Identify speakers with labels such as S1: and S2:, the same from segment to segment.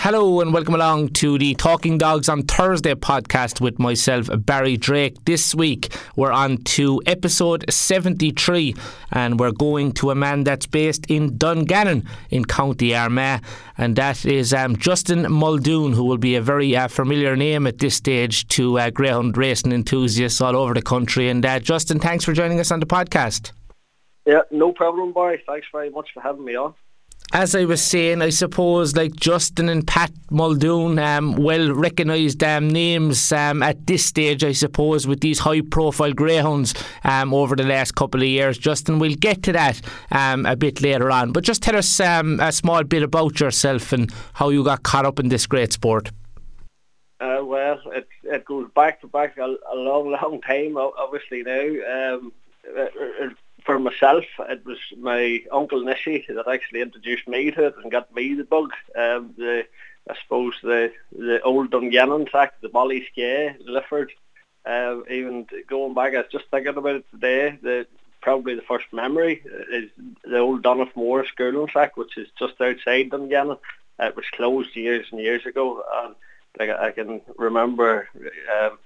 S1: Hello and welcome along to the Talking Dogs on Thursday podcast with myself, Barry Drake. This week we're on to episode 73 and we're going to a man that's based in Dungannon in County Armagh and that is um, Justin Muldoon, who will be a very uh, familiar name at this stage to uh, greyhound racing enthusiasts all over the country. And uh, Justin, thanks for joining us on the podcast.
S2: Yeah, no problem, Barry. Thanks very much for having me on
S1: as I was saying, I suppose like Justin and Pat Muldoon, um, well recognised um, names um, at this stage, I suppose, with these high profile greyhounds um, over the last couple of years. Justin, we'll get to that um, a bit later on, but just tell us um, a small bit about yourself and how you got caught up in this great sport.
S2: Uh, well, it it goes back to back a, a long, long time. Obviously now, it, for myself, it was my uncle Nishy that actually introduced me to it and got me the bug. Um, the I suppose the the old Dungannon track, the Ballyskeagh, Lifford. Uh, even going back, I was just thinking about it today. The probably the first memory is the old Donaghmore schooling track, which is just outside Dungannon. It was closed years and years ago, and like I can remember um,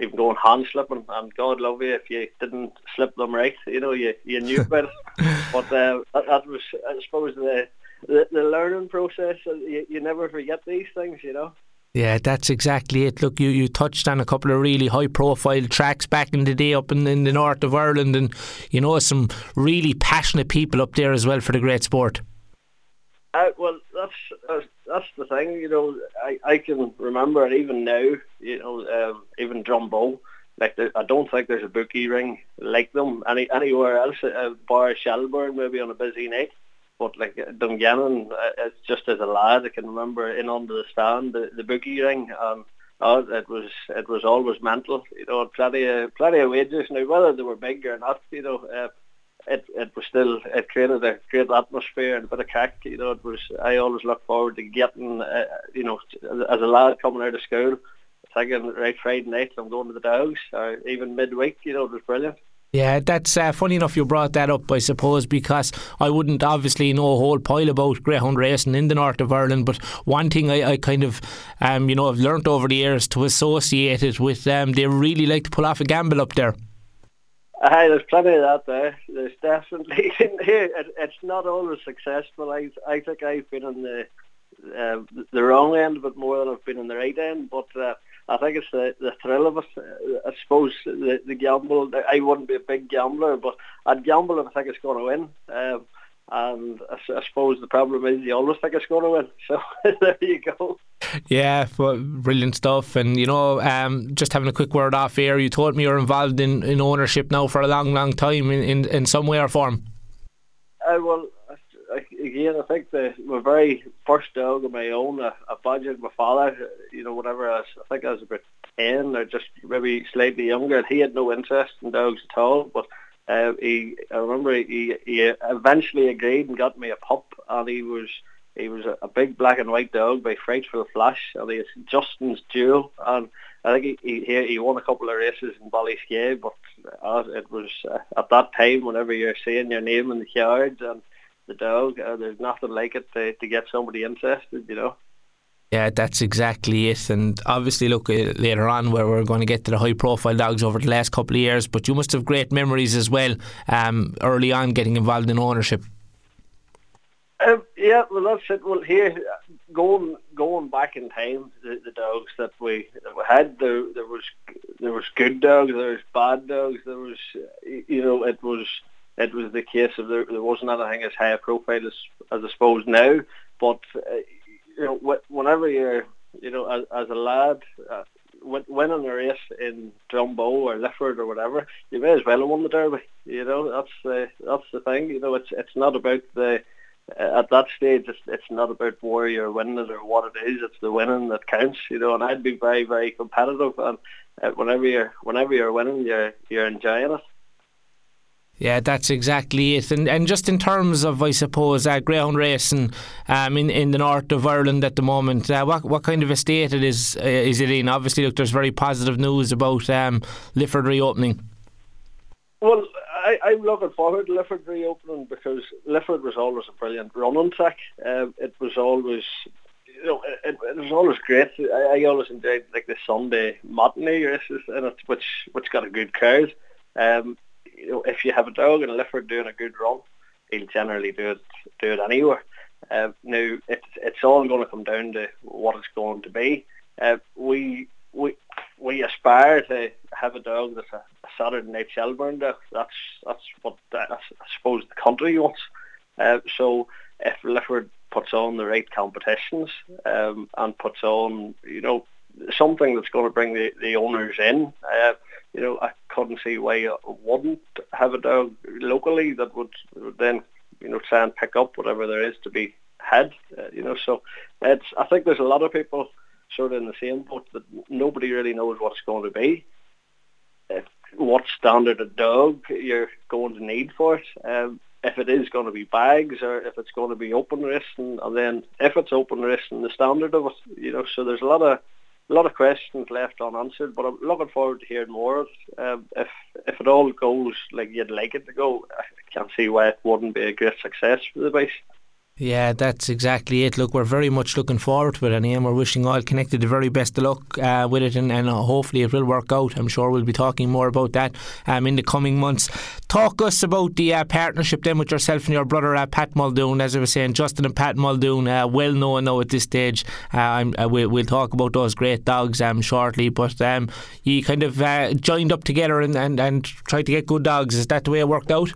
S2: even going hand slipping, and God love you if you didn't slip them right. You know, you you knew better. But uh, that, that was, I suppose, the the, the learning process. Uh, you, you never forget these things. You know.
S1: Yeah, that's exactly it. Look, you, you touched on a couple of really high profile tracks back in the day up in, in the north of Ireland, and you know some really passionate people up there as well for the great sport.
S2: Uh, well, that's uh, that's the thing. You know, I, I can remember it even now. You know, um, even Drumbo. Like I don't think there's a bookie ring like them any anywhere else. Uh, bar Shelbourne maybe on a busy night. But like uh, Dungannon, uh, it's just as a lad, I can remember in under the stand the, the bookie ring, and oh, it was it was always mental. You know, plenty of plenty of wages. Now whether they were big or not, you know, uh, it it was still it created a great atmosphere and a bit of crack. You know, it was I always look forward to getting uh, you know as a lad coming out of school, thinking right Friday night I'm going to the dogs or even midweek. You know, it was brilliant.
S1: Yeah, that's uh, funny enough you brought that up, I suppose, because I wouldn't obviously know a whole pile about greyhound racing in the north of Ireland, but one thing I, I kind of, um, you know, I've learnt over the years to associate it with them, um, they really like to pull off a gamble up there.
S2: Aye, there's plenty of that there. There's definitely. It, it's not always successful. I I think I've been on the uh, the wrong end it more than I've been on the right end. But uh, I think it's the the thrill of it. I suppose the the gamble. I wouldn't be a big gambler, but I'd gamble if I think it's going to win. Um, and I, I, suppose the problem is you always think it's going to win. So there you go.
S1: Yeah, well, brilliant stuff. And you know, um, just having a quick word off here, you told me you're involved in, in ownership now for a long, long time in, in, in some way or form.
S2: Uh, well, again, I think the my very first dog of my own, I, I badgered my father. You know, whenever I was, I think I was about ten or just maybe slightly younger. He had no interest in dogs at all, but uh, he, I remember he, he eventually agreed and got me a pup, and he was he was a, a big black and white dog by Frightful Flash, and he's Justin's Jewel, and I think he, he he won a couple of races in Ballyskeagh, but uh, it was uh, at that time whenever you're seeing your name in the cards and the dog, uh, there's nothing like it to, to get somebody interested, you know.
S1: Yeah, that's exactly it. And obviously, look uh, later on where we're going to get to the high profile dogs over the last couple of years, but you must have great memories as well um, early on getting involved in ownership.
S2: Um, yeah, well, that's it. Well, here, going going back in time, the, the dogs that we, that we had, there there was there was good dogs, there was bad dogs, there was, you know, it was it was the case of there, there wasn't anything as high a profile as as I suppose now, but. Uh, you know, whenever you're, you know, as, as a lad, uh, winning a race in Drumbo or Lifford or whatever, you may as well have won the Derby. You know, that's the that's the thing. You know, it's it's not about the uh, at that stage. It's it's not about where you're winning it or what it is. It's the winning that counts. You know, and I'd be very very competitive. And uh, whenever you're whenever you're winning, you're you're enjoying it.
S1: Yeah, that's exactly it. And and just in terms of, I suppose, uh, greyhound racing um, in in the north of Ireland at the moment, uh, what what kind of a state it is uh, is it in? Obviously, look, there's very positive news about um, Lifford reopening.
S2: Well, I, I'm looking forward to Lifford reopening because Lifford was always a brilliant running track. Um, it was always you know, it, it was always great. I, I always enjoyed like the Sunday matinee races in it, which which got a good crowd. Um, you know, if you have a dog and a Lifford doing a good run, he'll generally do it do it anywhere. Uh, now it's it's all going to come down to what it's going to be. Uh, we we we aspire to have a dog that's a, a Saturday night Shelbourne dog. That's that's what I suppose the country wants. Uh, so if Lifford puts on the right competitions um, and puts on, you know, something that's going to bring the, the owners in. Uh, you know, I couldn't see why you wouldn't have a dog locally that would, then, you know, try and pick up whatever there is to be had. Uh, you know, so it's. I think there's a lot of people sort of in the same boat that nobody really knows what it's going to be. What standard of dog you're going to need for it. Um, if it is going to be bags or if it's going to be open wrist and, and then if it's open wrist and the standard of it, you know, so there's a lot of a lot of questions left unanswered, but I'm looking forward to hearing more. Um, if if it all goes like you'd like it to go, I can't see why it wouldn't be a great success for the base.
S1: Yeah, that's exactly it. Look, we're very much looking forward to it, and we're wishing all connected the very best of luck uh, with it, and, and, hopefully it will work out. I'm sure we'll be talking more about that um, in the coming months. Talk us about the uh, partnership then with yourself and your brother uh, Pat Muldoon. As I was saying, Justin and Pat Muldoon, uh, well known now at this stage. Uh, uh, we'll, we'll, talk about those great dogs um, shortly, but um, you kind of joined up together and, and, and tried to get good dogs. Is that the way it worked out?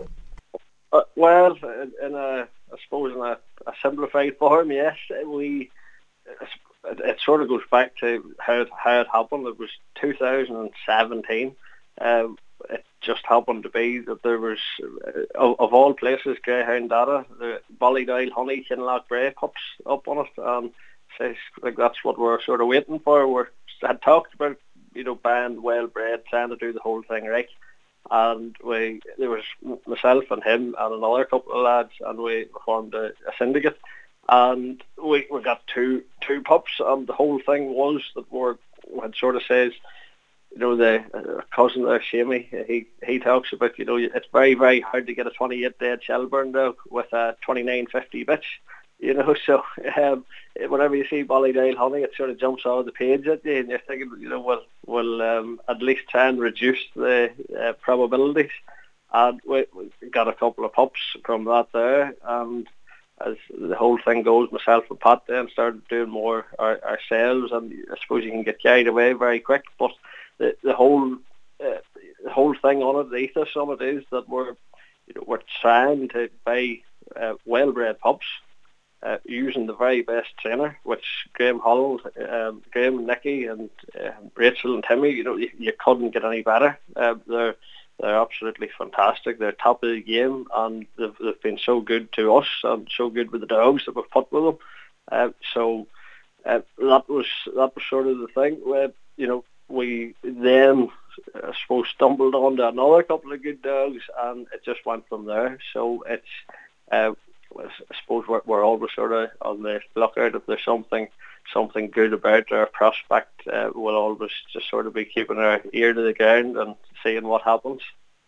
S2: well, in a I suppose in a, a simplified form, yes, we it, sort of goes back to how it, how it happened. It was 2017. Um, it just happened to be that there was, uh, of, of, all places, Greyhound data, the Ballydoyle Honey Kinloch Brae pups up on it. And so like that's what we're sort of waiting for. We had talked about, you know, buying well bred, trying to do the whole thing right and we there was myself and him and another couple of lads, and we formed a, a syndicate, and we we got two two pups, and the whole thing was that we had sort of says. You know the uh, cousin there, Shamey. He he talks about you know it's very very hard to get a 28 dead Shelbourne dog with a 2950 bitch you know, so um, whenever you see Ballydoyle honey, it sort of jumps out of the page at you, and you're thinking, you know, we'll, we'll um, at least try and reduce the uh, probabilities. And we, we got a couple of pups from that there, and as the whole thing goes, myself and Pat then started doing more our, ourselves, and I suppose you can get carried away very quick. But the the whole uh, the whole thing on it, the ethos on it is that we're you know we're trying to buy uh, well-bred pups uh, using the very best trainer, which Graham Holland, um, Graham and Nicky and uh, Rachel and Timmy, you know, you, you couldn't get any better. Uh, they're they're absolutely fantastic. They're top of the game, and they've, they've been so good to us and so good with the dogs that we've put with them. Uh, so uh, that was that was sort of the thing. Where, you know, we then I suppose stumbled onto another couple of good dogs, and it just went from there. So it's uh, I suppose we're, we're always sort of on the lookout if there's something something good about our prospect. Uh, we'll always just sort of be keeping our ear to the ground and seeing what happens.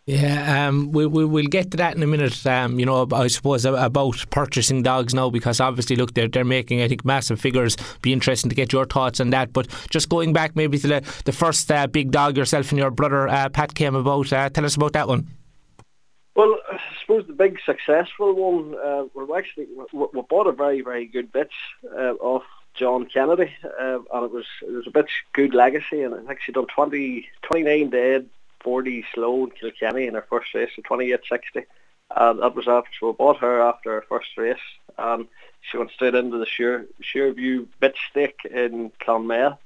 S1: Yeah, um, we, we, we'll get to that in a minute. Um, you know, I suppose about purchasing dogs now because obviously, look, they're, they're making, I think, massive figures. Be interesting to get your thoughts on that. But just going back maybe to the, the first uh, big dog yourself and your brother uh, Pat came about. Uh, tell us about that one.
S2: Suppose the big successful one, uh, we actually we, we, bought a very very good bitch uh, off John Kennedy, uh, and it was it was a bitch good legacy, and actually done 20, 29 dead, forty slow in Kilkenny in her first race, so twenty eight sixty, and that was after so we bought her after her first race, and she went straight into the Sure Sureview bitch stick in Clonmel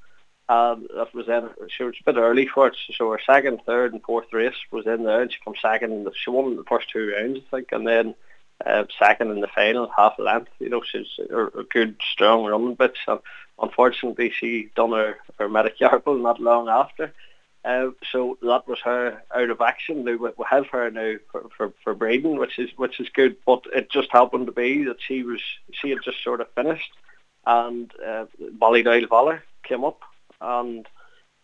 S2: and that was in. She was a bit early for it, so her second, third, and fourth race was in there, and she come second. In the, she won the first two rounds, I think, and then uh, second in the final, half a length. You know, she's a, a good, strong running bitch. Unfortunately, she done her her metacarpal not long after. Uh, so that was her out of action. We, we have her now for, for, for breeding, which is which is good. But it just happened to be that she was she had just sort of finished, and uh, Ballydoyle Valor came up, and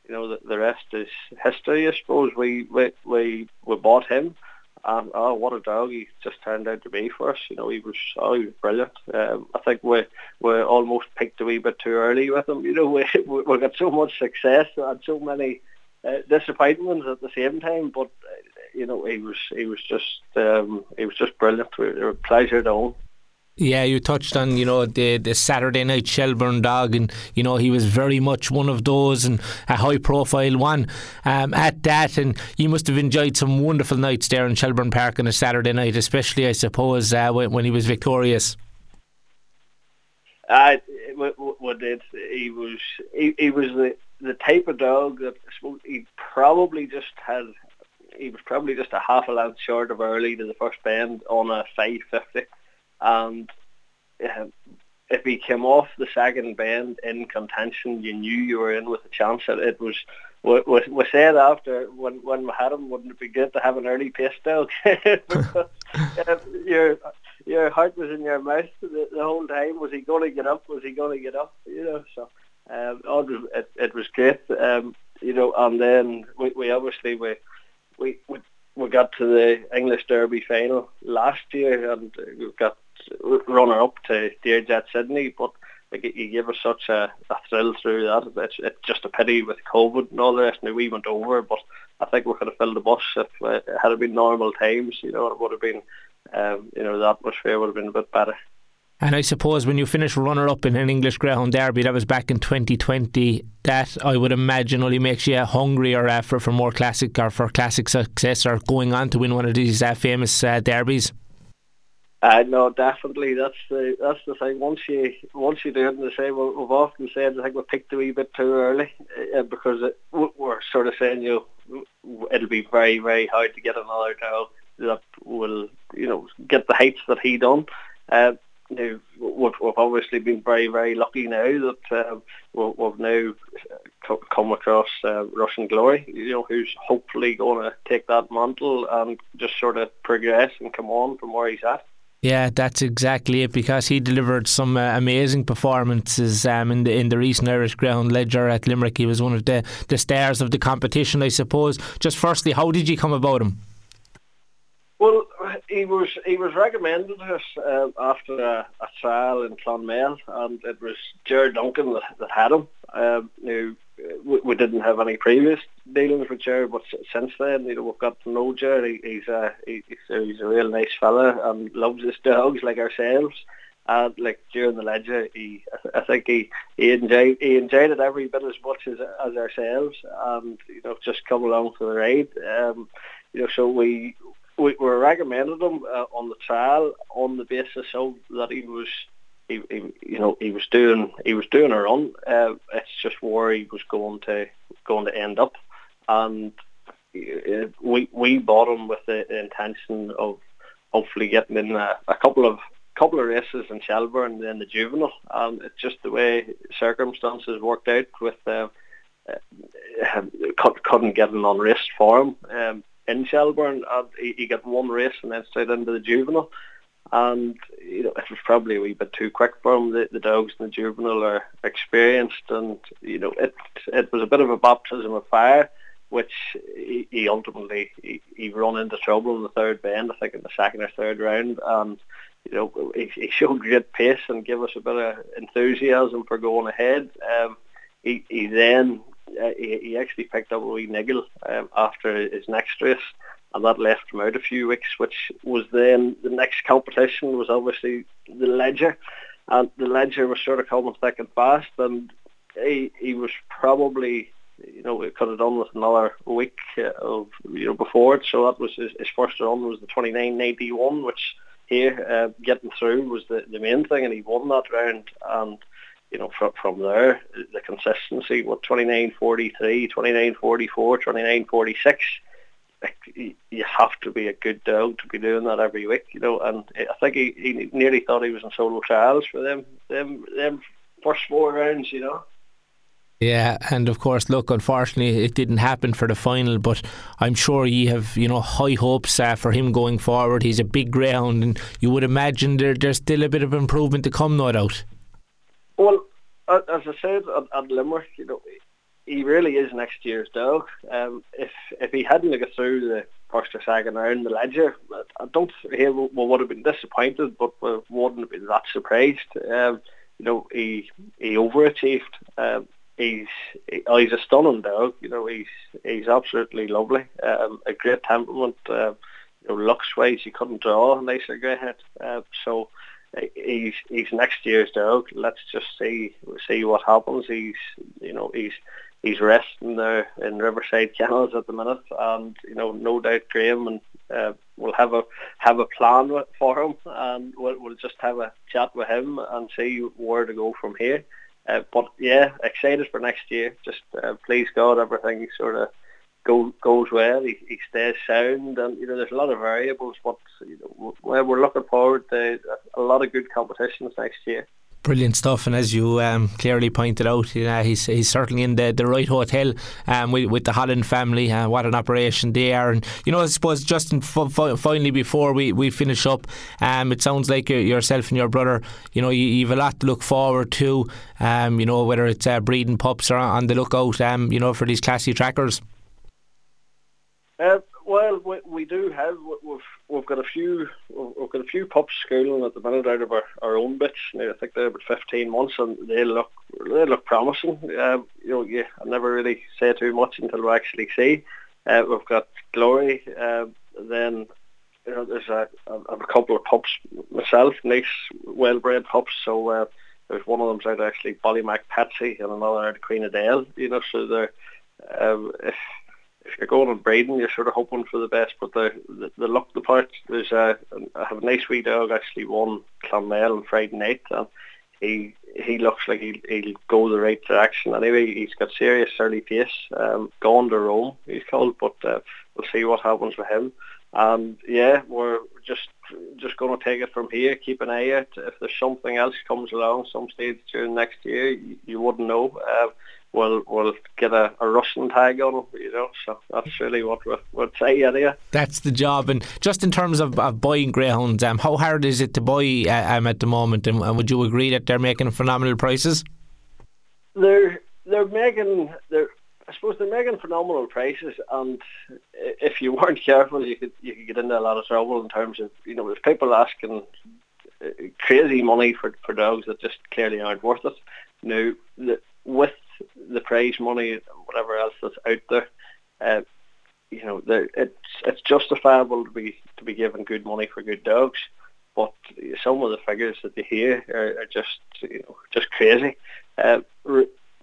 S2: you know the, the rest is history. I suppose we we we, we bought him. And oh, what a dog he just turned out to be for us. You know, he was oh, he was brilliant. Um, I think we we almost picked a wee bit too early with him. You know, we we got so much success and so many uh, disappointments at the same time. But uh, you know, he was he was just um, he was just brilliant. We were a pleasure to own.
S1: Yeah, you touched on you know the the Saturday night Shelbourne dog, and you know he was very much one of those and a high profile one um, at that. And you must have enjoyed some wonderful nights there in Shelbourne Park on a Saturday night, especially I suppose uh, when, when he was victorious.
S2: Uh, what did he was he, he was the the type of dog that he probably just had. He was probably just a half a length short of early to the first bend on a five fifty and uh, if he came off the second bend in contention, you knew you were in with a chance. That it was. We, we, we said after when when we had him, wouldn't it be good to have an early pace dog? because, your your heart was in your mouth the, the whole time. Was he going to get up? Was he going to get up? You know, so um, it, it was great. Um, you know, and then we, we obviously we we we we got to the English Derby final last year, and we got runner up to Deerjet Sydney, but like, you gave us such a, a thrill through that. It's, it's just a pity with COVID and all the rest. Now we went over, but I think we could have filled the bus if it had been normal times. You know, it would have been, um, you know, the atmosphere would have been a bit better.
S1: And I suppose when you finish runner up in an English Greyhound Derby, that was back in 2020. That I would imagine only makes you hungrier uh, for, for more classic or for classic success or going on to win one of these uh, famous uh, derbies.
S2: Uh, no, definitely. That's the that's the thing. Once you once you do it, and they say well, we've often said I think we picked a wee bit too early uh, because it, we're sort of saying you know, it'll be very very hard to get another dog that will you know get the heights that he done. Uh, we've, we've obviously been very, very lucky now that um, we've now come across uh, Russian Glory, you know, who's hopefully going to take that mantle and just sort of progress and come on from where he's at.
S1: Yeah, that's exactly it. Because he delivered some uh, amazing performances um, in the in the recent Irish Greyhound Leger at Limerick. He was one of the the stars of the competition, I suppose. Just firstly, how did you come about him?
S2: Well, he was he was recommended us uh, after a, a, trial in Clonmel, and it was Jared Duncan that, that had him. Um, know, we, didn't have any previous dealings with Jared, but since then, you know, we've got to know. He, he's a he, he's a real nice fella and loves his dogs like ourselves. And like during the Leger, he I think he he enjoyed he enjoyed it every bit as much as as ourselves, and you know, just come along for the ride. Um, you know, so we we, we recommended him uh, on the trial on the basis of that he was he, he, you know he was doing he was doing a run. Uh, it's just where he was going to going to end up, and uh, we we bought him with the, intention of hopefully getting in a, a, couple of couple of races in Shelbourne and then the juvenile. And it's just the way circumstances worked out with. Uh, uh, couldn't get an on race for him. Um, in Shelbourne, and he, he got one race and then straight into the juvenile. And you know, it was probably a wee bit too quick for him. The, the dogs in the juvenile are experienced, and you know, it it was a bit of a baptism of fire, which he, he ultimately he, he run into trouble in the third bend. I think in the second or third round, and you know, he, he showed great pace and gave us a bit of enthusiasm for going ahead. Um, he, he then uh, he, he, actually picked up a wee niggle um, after his next race, and that left him out a few weeks. Which was then the next competition was obviously the Leger, and the Leger was sort of coming thick and fast, and he he was probably you know we could have done with another week uh, of you know before it. So that was his, his first run was the twenty nine ninety one, which here uh, getting through was the, the main thing, and he won that round and you know, from, from there, the consistency, what, 29.43, 29.44, 29.46, you have to be a good dog to be doing that every week, you know, and I think he, he nearly thought he was in solo trials for them, them, them first four rounds, you know.
S1: Yeah, and of course, look, unfortunately, it didn't happen for the final, but I'm sure you have, you know, high hopes uh, for him going forward. He's a big ground, and you would imagine there, there's still a bit of improvement to come, no doubt.
S2: Well, as I said at, at Limerick, you know, he really is next year's dog. Um, if if he hadn't got through the first or second round, the Leger, I don't think he would have been disappointed, but we wouldn't have been that surprised. Um, you know, he he overachieved. Um, he's he, oh, he's a stunning dog. You know, he's he's absolutely lovely. Um, a great temperament. Uh, you know, looks wise, you couldn't draw a nicer greyhead. Uh, so uh, he's he's next year's dog. Let's just see see what happens. He's you know he's he's resting there in Riverside Kennels at the minute, and you know no doubt Graham and uh, we'll have a have a plan for him, and we'll, we'll just have a chat with him and see where to go from here. Uh, but yeah, excited for next year. Just uh, please God, everything sort of go, goes well. He, he stays sound, and you know there's a lot of variables. But you know, we're looking forward to a lot of good competitions next year.
S1: Brilliant stuff, and as you um, clearly pointed out, you know, he's he's certainly in the, the right hotel um, with, with the Holland family. Uh, what an operation they are, and you know, I suppose Justin, f- finally before we, we finish up, um, it sounds like yourself and your brother, you know, you, you've a lot to look forward to. Um, you know, whether it's uh, breeding pups or on the lookout, um, you know, for these classy trackers.
S2: Uh, well, we, we do have we've we've got a few we've got a few pups schooling at the minute out of our, our own bits. I think they're about fifteen months and they look they look promising. Uh, you know, yeah, I never really say too much until we actually see. Uh, we've got Glory. Uh, then you know, there's a, a, a couple of pups myself, nice well-bred pups. So uh, there's one of them's out actually Ballymac Patsy and another out of Queen of Dale. You know, so they're um, if you're going on breeding, you're sort of hoping for the best. But the the, the luck the part there's a I have a nice wee dog actually won Clonmel on Friday night, and he he looks like he'll, he'll go the right direction. Anyway, he's got serious early pace. Um, gone to Rome, he's called, but uh, we'll see what happens with him. And yeah, we're just just going to take it from here. Keep an eye out. If there's something else comes along some stage during next year, you, you wouldn't know. Uh, we'll we'll get a, a Russian tag on them, you know. So that's really what we would say, anyway.
S1: That's the job. And just in terms of, of buying greyhounds, um, how hard is it to buy uh, um, at the moment? And, and, would you agree that they're making phenomenal prices?
S2: They're they're making they're. I suppose they're making phenomenal prices, and if you weren't careful, you could you could get into a lot of trouble in terms of you know there's people asking uh, crazy money for for dogs that just clearly aren't worth it. Now, the, with the prize money, whatever else that's out there, uh, you know, it's it's justifiable to be to be given good money for good dogs. But some of the figures that you hear are, are just you know just crazy. Uh,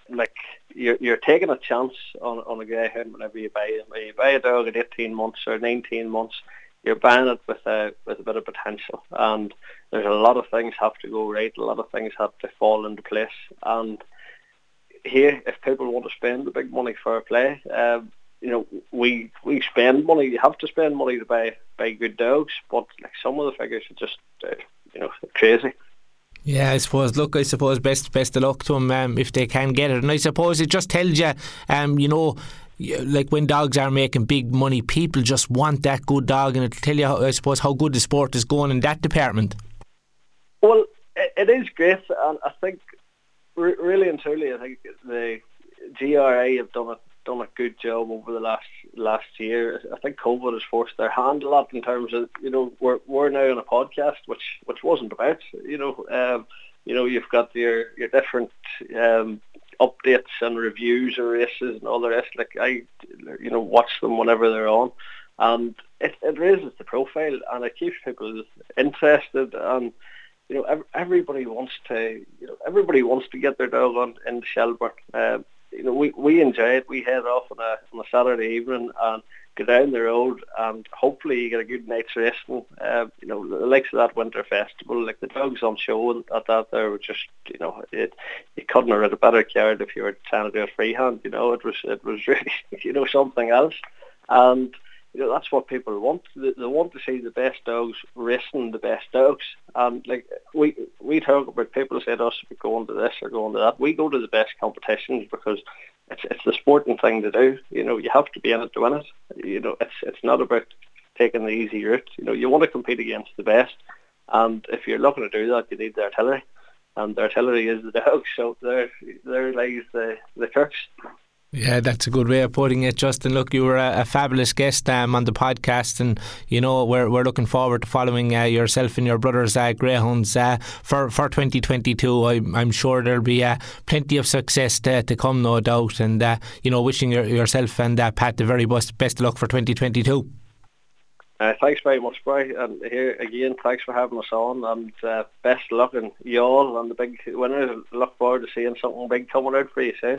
S2: like you're you're taking a chance on on a greyhound whenever you buy. When you buy a dog at 18 months or 19 months, you're buying it with a with a bit of potential, and there's a lot of things have to go right. A lot of things have to fall into place, and here, if people want to spend the big money for a play, um, you know, we we spend money. You have to spend money to buy buy good dogs, but like some of the figures are just uh, you know crazy.
S1: Yeah, I suppose. Look, I suppose best best of luck to them um, if they can get it, and I suppose it just tells you, um, you know. Like when dogs are making big money, people just want that good dog, and it'll tell you, I suppose, how good the sport is going in that department.
S2: Well, it is great, and I think really and truly, I think the GRA have done a done a good job over the last last year. I think COVID has forced their hand a lot in terms of you know we're we're now on a podcast which which wasn't about you know um, you know you've got your your different um, updates and reviews of races and all the rest. Like I you know watch them whenever they're on, and it it raises the profile and it keeps people interested and you know, everybody wants to, you know, everybody wants to get their dog on in Shelbourne. Uh, you know, we, we enjoy it. We head off on a on a Saturday evening and go down the road, and hopefully you get a good night's racing. Uh, you know, the likes of that winter festival, like the dogs on show at that there were just, you know, it you couldn't have read a better card if you were trying to do a freehand. You know, it was it was really, you know, something else, and you know, that's what people want. They, they, want to see the best dogs racing the best dogs. And like we we talk about people say to us, we going to this or going to that. We go to the best competitions because it's it's the sporting thing to do. You know, you have to be in it to win it. You know, it's it's not about taking the easy route. You know, you want to compete against the best. And if you're looking to do that, you need the artillery. And the artillery is the dogs. So there, there lies the, the crux.
S1: Yeah, that's a good way of putting it, Justin. Look, you were a, a fabulous guest um, on the podcast, and you know we're we're looking forward to following uh, yourself and your brothers' uh, greyhounds uh, for for 2022. I'm, I'm sure there'll be uh, plenty of success to, to come, no doubt. And uh, you know, wishing your, yourself and uh, Pat the very best best luck for 2022.
S2: Uh, thanks very much, Barry. And here again, thanks for having us on, and best luck and you all and the big winners. Look forward to seeing something big coming out for you soon.